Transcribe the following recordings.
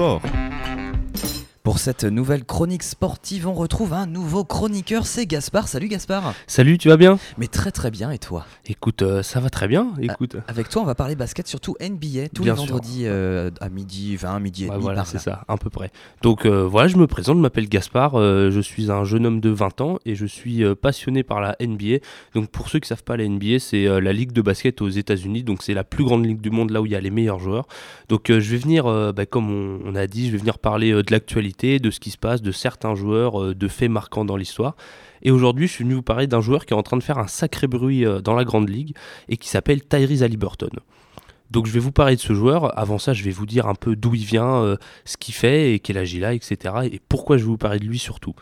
sport. Pour cette nouvelle chronique sportive, on retrouve un nouveau chroniqueur, c'est Gaspard. Salut Gaspard. Salut, tu vas bien? Mais très très bien, et toi? Écoute, euh, ça va très bien. Écoute. Avec toi, on va parler basket, surtout NBA, tous Bien les vendredis euh, à midi, 20, midi et demi. voilà, c'est ça, à peu près. Donc euh, voilà, je me présente, je m'appelle Gaspard, je suis un jeune homme de 20 ans et je suis passionné par la NBA. Donc pour ceux qui savent pas, la NBA, c'est la ligue de basket aux États-Unis, donc c'est la plus grande ligue du monde là où il y a les meilleurs joueurs. Donc je vais venir, bah, comme on, on a dit, je vais venir parler de l'actualité, de ce qui se passe, de certains joueurs, euh, de faits marquants dans l'histoire. Et aujourd'hui, je suis venu vous parler d'un joueur qui est en train de faire un sacré bruit euh, dans la grande ligue et qui s'appelle Tyrese Haliburton. Donc je vais vous parler de ce joueur. Avant ça, je vais vous dire un peu d'où il vient, euh, ce qu'il fait et quel âge il a, etc. Et pourquoi je vais vous parler de lui surtout.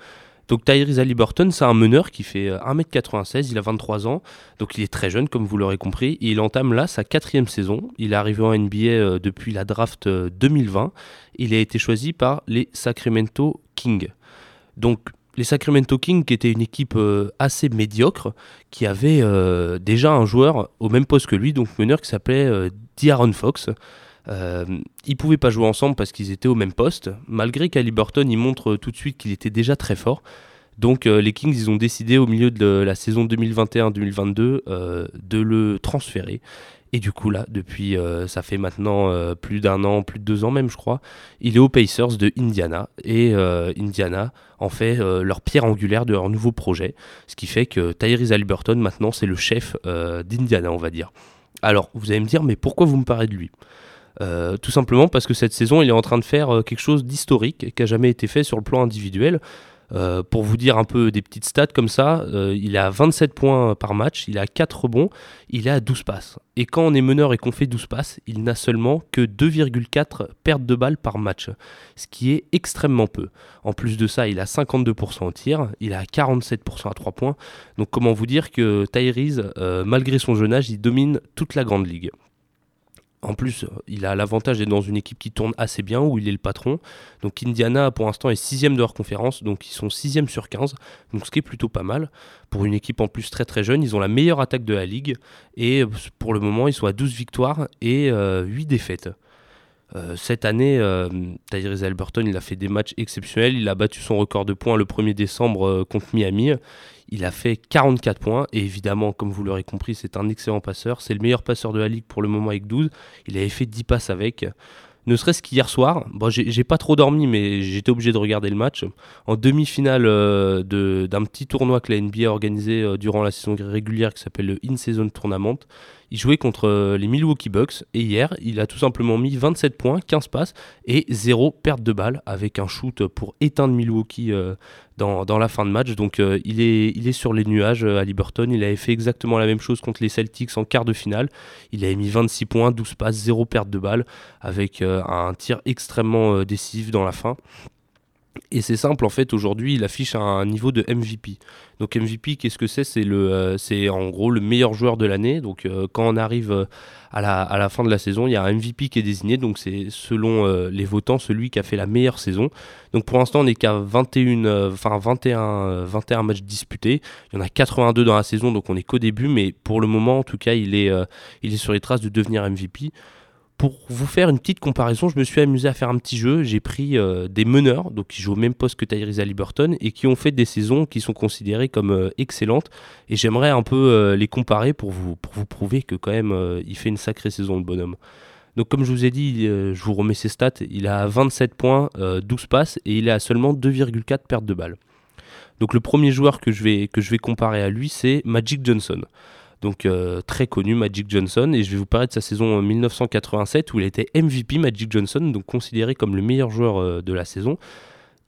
Donc Tyrese Haliburton, c'est un meneur qui fait euh, 1m96, il a 23 ans, donc il est très jeune comme vous l'aurez compris, il entame là sa quatrième saison. Il est arrivé en NBA euh, depuis la draft euh, 2020. Il a été choisi par les Sacramento Kings. Donc les Sacramento Kings qui étaient une équipe euh, assez médiocre, qui avait euh, déjà un joueur au même poste que lui, donc meneur qui s'appelait euh, D'Aaron Fox. Euh, ils pouvaient pas jouer ensemble parce qu'ils étaient au même poste, malgré qu'Haliburton il montre tout de suite qu'il était déjà très fort. Donc euh, les Kings ils ont décidé au milieu de la saison 2021-2022 euh, de le transférer. Et du coup là, depuis euh, ça fait maintenant euh, plus d'un an, plus de deux ans même je crois, il est aux Pacers de Indiana. Et euh, Indiana en fait euh, leur pierre angulaire de leur nouveau projet. Ce qui fait que Tyrese Haliburton maintenant c'est le chef euh, d'Indiana on va dire. Alors vous allez me dire mais pourquoi vous me parlez de lui? Euh, tout simplement parce que cette saison, il est en train de faire euh, quelque chose d'historique qui a jamais été fait sur le plan individuel. Euh, pour vous dire un peu des petites stats comme ça, il a 27 points par match, il a 4 rebonds, il a 12 passes. Et quand on est meneur et qu'on fait 12 passes, il n'a seulement que 2,4 pertes de balles par match, ce qui est extrêmement peu. En plus de ça, il a 52% au tir, il a 47% à 3 points. Donc comment vous dire que Tyrese, malgré son jeune âge, il domine toute la grande ligue. En plus, euh, il a l'avantage d'être dans une équipe qui tourne assez bien, où il est le patron. Donc Indiana, pour l'instant, est sixième de leur conférence, donc ils sont sixième sur 15, donc ce qui est plutôt pas mal. Pour une équipe en plus très très jeune, ils ont la meilleure attaque de la ligue, et euh, pour le moment, ils sont à 12 victoires et euh, 8 défaites. Euh, cette année, euh, Tyrese Haliburton, il a fait des matchs exceptionnels. Il a battu son record de points le 1er décembre euh, contre Miami. Il a fait 44 points. Et évidemment, comme vous l'aurez compris, c'est un excellent passeur. C'est le meilleur passeur de la ligue pour le moment avec 12. Il avait fait 10 passes avec. Ne serait-ce qu'hier soir, bon, j'ai pas trop dormi, mais j'étais obligé de regarder le match. En demi-finale de- d'un petit tournoi que la NBA a organisé durant la saison régulière qui s'appelle le In-Season Tournament, il jouait contre euh, les Milwaukee Bucks et hier, il a tout simplement mis 27 points, 15 passes et 0 perte de balle avec un shoot pour éteindre Milwaukee euh, dans, la fin de match. Donc euh, il, est, sur les nuages à Liberton. Il avait fait exactement la même chose contre les Celtics en quart de finale. Il avait mis 26 points, 12 passes, 0 perte de balle avec un tir extrêmement décisif dans la fin. Et c'est simple, en fait, aujourd'hui, il affiche un niveau de MVP. Donc MVP, qu'est-ce que c'est? Euh, c'est en gros le meilleur joueur de l'année. Donc euh, quand on arrive euh, à, la, fin de la saison, il y a un MVP qui est désigné. Donc c'est selon les votants celui qui a fait la meilleure saison. Donc pour l'instant, on n'est qu'à 21, euh, enfin 21, euh, 21 matchs disputés. Il y en a 82 dans la saison, donc on est qu'au début. Mais pour le moment, en tout cas, il est, il est sur les traces de devenir MVP. Pour vous faire une petite comparaison, je me suis amusé à faire un petit jeu. J'ai pris euh, des meneurs, donc qui jouent au même poste que Tyrese Haliburton, et qui ont fait des saisons qui sont considérées comme euh, excellentes. Et j'aimerais un peu euh, les comparer pour vous, prouver que quand même, il fait une sacrée saison, le bonhomme. Donc comme je vous ai dit, je vous remets ses stats, il a 27 points, euh, 12 passes, et il est à seulement 2,4 pertes de balles. Donc le premier joueur que je vais comparer à lui, c'est Magic Johnson donc euh, très connu Magic Johnson. Et je vais vous parler de sa saison euh, 1987 où il était MVP Magic Johnson donc considéré comme le meilleur joueur euh, de la saison.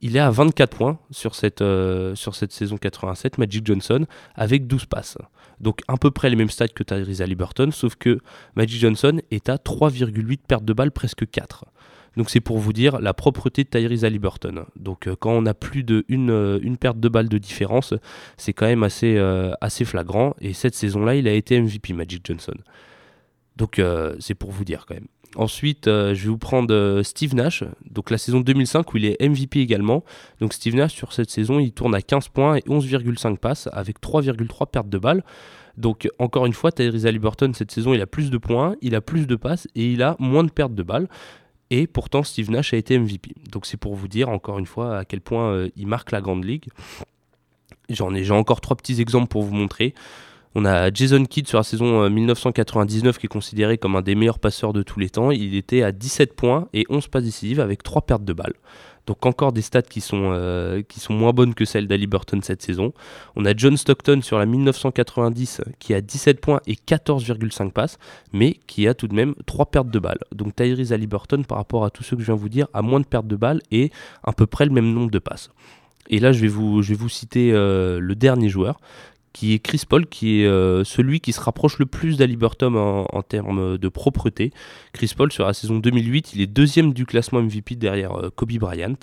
Il est à 24 points sur cette, euh, sur cette saison 87 Magic Johnson avec 12 passes. Donc à peu près les mêmes stats que Tyrese Haliburton sauf que Magic Johnson est à 3,8 pertes de balles presque 4 donc c'est pour vous dire la propreté de Tyrese Haliburton. Donc euh, quand on a plus de euh, une perte de balles de différence, c'est quand même assez, euh, flagrant. Et cette saison-là, il a été MVP Magic Johnson. Donc c'est pour vous dire quand même. Ensuite, je vais vous prendre Steve Nash, donc la saison 2005 où il est MVP également. Donc Steve Nash sur cette saison, il tourne à 15 points et 11,5 passes avec 3,3 pertes de balles. Donc encore une fois, Tyrese Haliburton cette saison, il a plus de points, il a plus de passes et il a moins de pertes de balles. Et pourtant, Steve Nash a été MVP. Donc c'est pour vous dire encore une fois à quel point il marque la Grande Ligue. J'en ai, j'ai encore trois petits exemples pour vous montrer. On a Jason Kidd sur la saison 1999 qui est considéré comme un des meilleurs passeurs de tous les temps. Il était à 17 points et 11 passes décisives avec 3 pertes de balles. Donc encore des stats qui sont, euh, moins bonnes que celles d'Ali Burton cette saison. On a John Stockton sur la 1990 qui a 17 points et 14,5 passes, mais qui a tout de même 3 pertes de balles. Donc Tyrese Burton par rapport à tous ceux que je viens vous dire a moins de pertes de balles et à peu près le même nombre de passes. Et là, je vais vous, je vais vous citer euh, le dernier joueur, qui est Chris Paul, qui est euh, celui qui se rapproche le plus d'Ali Burton en, termes de propreté. Chris Paul, sur la saison 2008, il est deuxième du classement MVP derrière euh, Kobe Bryant.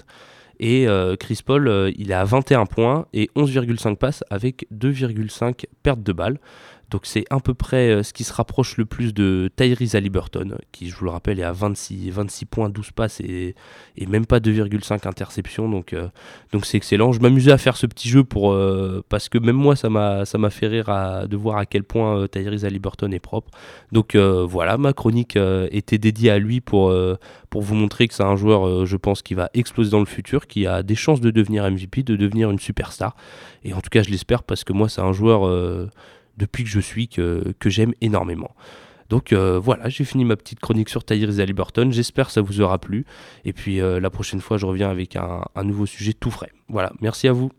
Et euh, Chris Paul, il est à 21 points et 11,5 passes avec 2,5 pertes de balles. Donc c'est à peu près euh, ce qui se rapproche le plus de Tyrese Halliburton, qui je vous le rappelle est à 26, 26 points, 12 passes et, même pas 2,5 interceptions. Donc euh, donc c'est excellent. Je m'amusais à faire ce petit jeu pour euh, parce que même moi ça m'a fait rire de voir à quel point Tyrese Halliburton est propre. Donc voilà, ma chronique était dédiée à lui pour pour vous montrer que c'est un joueur, je pense, qui va exploser dans le futur, qui a des chances de devenir MVP, de devenir une superstar. Et en tout cas, je l'espère parce que moi, c'est un joueur depuis que je suis que, j'aime énormément. Donc euh, voilà, j'ai fini ma petite chronique sur Tyrese Halliburton. J'espère que ça vous aura plu. Et puis euh, la prochaine fois, je reviens avec un nouveau sujet tout frais. Voilà, merci à vous.